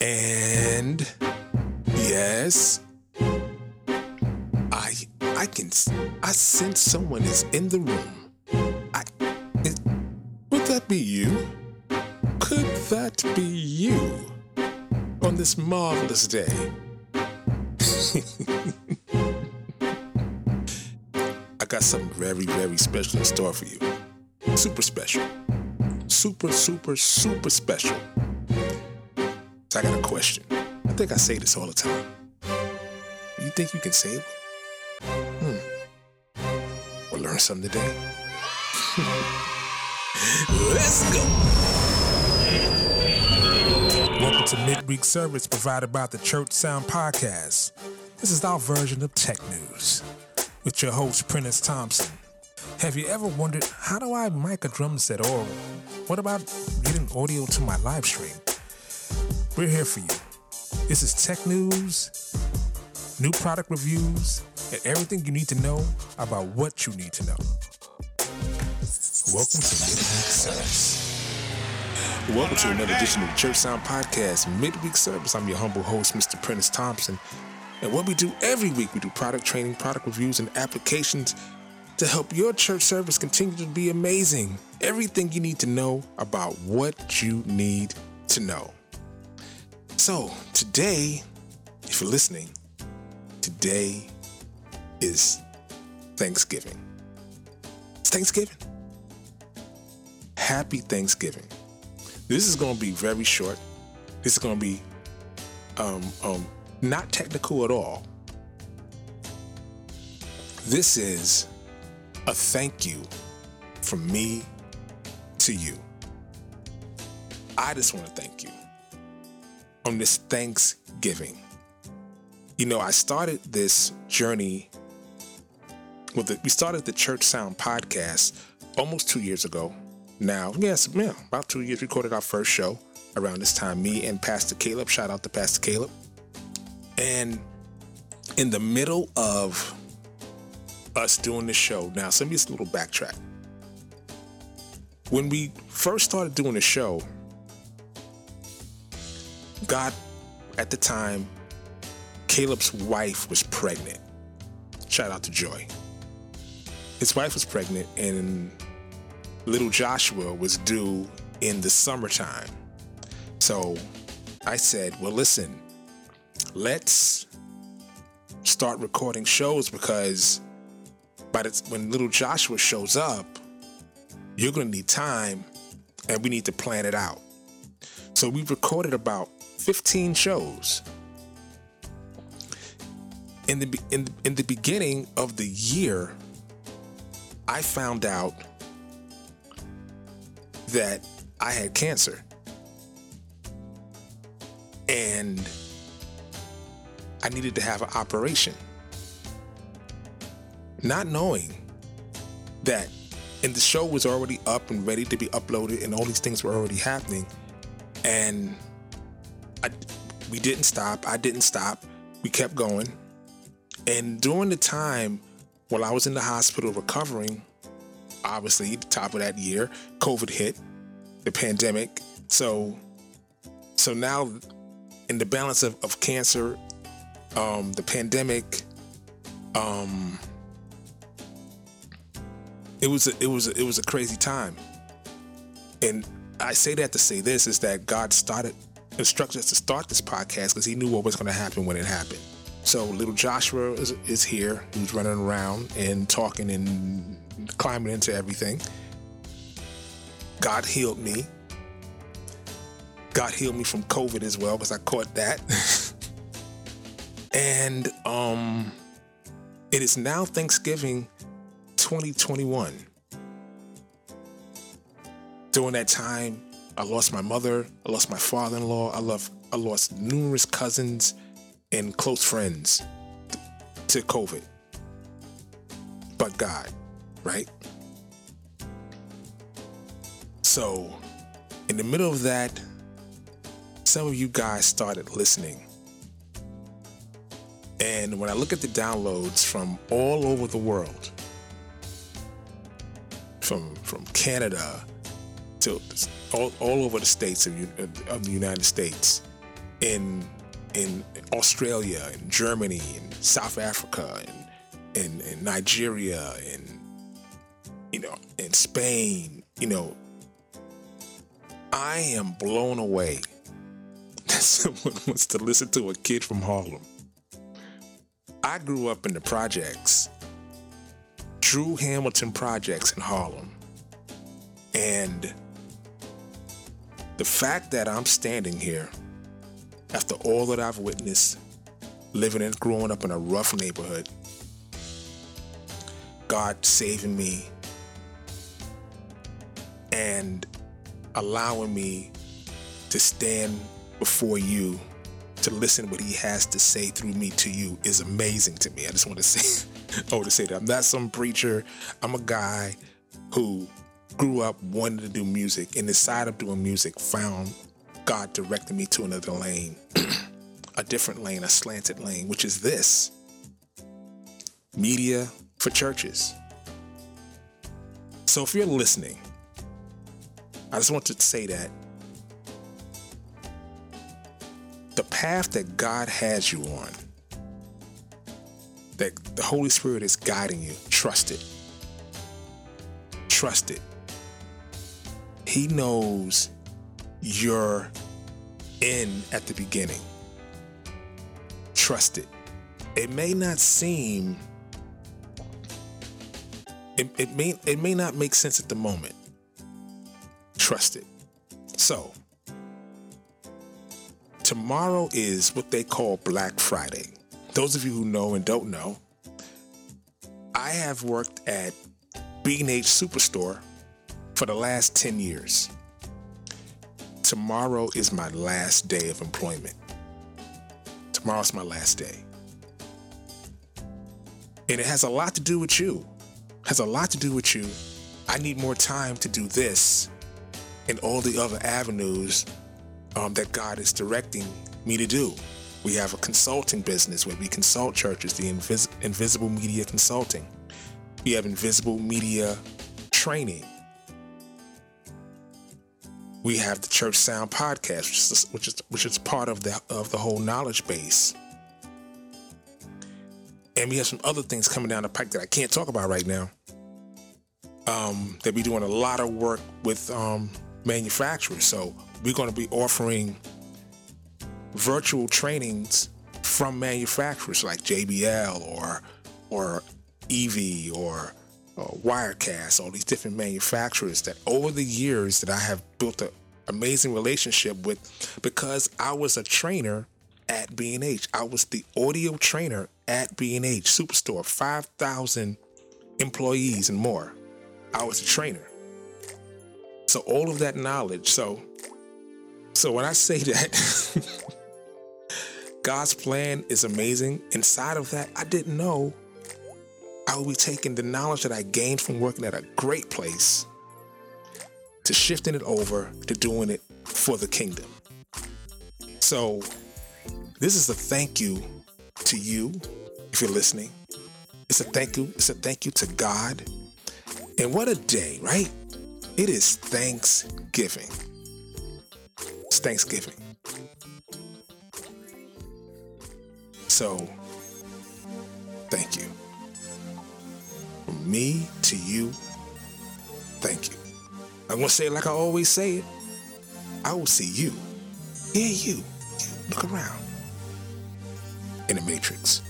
And yes, I I can I sense someone is in the room. I would that be you? Could that be you on this marvelous day? I got something very, very special in store for you. Super special. Super, super, super special. So I got a question. I think I say this all the time. You think you can save it? Hmm. We'll learn something today. Let's go. Welcome to Midweek Service provided by the Church Sound Podcast. This is our version of tech news with your host, Prentiss Thompson. Have you ever wondered how do I mic a drum set or what about getting audio to my live stream? We're here for you. This is tech news, new product reviews, and everything you need to know about what you need to know. Welcome to Midweek Service. Welcome to another edition of the Church Sound Podcast, Midweek Service. I'm your humble host, Mr. Prentiss Thompson. And what we do every week, we do product training, product reviews, and applications to help your church service continue to be amazing. Everything you need to know about what you need to know. So, today, if you're listening, today is Thanksgiving. It's Thanksgiving. Happy Thanksgiving. This is going to be very short. This is going to be um, um, not technical at all. This is a thank you from me to you. I just want to thank you on this Thanksgiving. You know, I started this journey with the, we started the Church Sound podcast almost two years ago. Now, yes, yeah, about two years, recorded our first show around this time. Me and Pastor Caleb. Shout out to Pastor Caleb. And in the middle of us doing the show, now, so let me just a little backtrack. When we first started doing the show, God, at the time, Caleb's wife was pregnant. Shout out to Joy. His wife was pregnant, and little Joshua was due in the summertime. So I said, well, listen, let's start recording shows because by the, when little Joshua shows up, you're going to need time and we need to plan it out. So we recorded about 15 shows. In the in in the beginning of the year, I found out that I had cancer. And I needed to have an operation. Not knowing that and the show was already up and ready to be uploaded and all these things were already happening and I, we didn't stop. I didn't stop. We kept going. And during the time while i was in the hospital recovering obviously the top of that year covid hit the pandemic. So so now in the balance of, of cancer um, the pandemic um, it was a, it was a, it was a crazy time. And i say that to say this is that god started instructed us to start this podcast because he knew what was going to happen when it happened. So little joshua is, is here he's running around and talking and climbing into everything. God healed me. God healed me from covid as well because i caught that. And um it is now thanksgiving 2021. During that time, I lost my mother, I lost my father-in-law, I love I lost numerous cousins and close friends to COVID. But God, right? So, in the middle of that, some of you guys started listening. And when I look at the downloads from all over the world, from from Canada to all, all over the states of, of the United States, in in Australia in Germany in South Africa and in, in Nigeria and you know in Spain, you know, I am blown away that someone wants to listen to a kid from Harlem. I grew up in the projects, Drew Hamilton Projects in Harlem. And the fact that I'm standing here after all that I've witnessed, living and growing up in a rough neighborhood, God saving me and allowing me to stand before you to listen what he has to say through me to you is amazing to me. I just want to say, oh, to say that I'm not some preacher. I'm a guy who grew up wanting to do music and inside of doing music found God directed me to another lane, a different lane, a slanted lane, which is this media for churches. So if you're listening, I just want to say that the path that God has you on, that the Holy Spirit is guiding you, trust it. Trust it. He knows you're in at the beginning. Trust it. It may not seem it, it may it may not make sense at the moment. Trust it. So tomorrow is what they call Black Friday. Those of you who know and don't know, I have worked at B&H Superstore for the last 10 years. Tomorrow is my last day of employment. Tomorrow's my last day. And it has a lot to do with you. It has a lot to do with you. I need more time to do this and all the other avenues um, that God is directing me to do. We have a consulting business where we consult churches, the Invis- Invisible Media Consulting. We have Invisible Media Training. We have the Church Sound Podcast, which is, which is which is part of the of the whole knowledge base. And we have some other things coming down the pike that I can't talk about right now. Um, that we're doing a lot of work with um, manufacturers. So we're going to be offering virtual trainings from manufacturers like JBL or or EV or uh, Wirecast, all these different manufacturers that over the years that I have built an amazing relationship with because I was a trainer at B&H. I was the audio trainer at B&H Superstore, 5,000 employees and more. I was a trainer. So all of that knowledge. So so when I say that God's plan is amazing, inside of that, I didn't know I will be taking the knowledge that I gained from working at a great place to shifting it over to doing it for the kingdom. So this is a thank you to you if you're listening. It's a thank you. It's a thank you to God. And what a day, right? It is Thanksgiving. It's Thanksgiving. So, thank you. Me to you, thank you. I'm going to say it like I always say it. I will see you. Yeah, you. Look around. In the Matrix.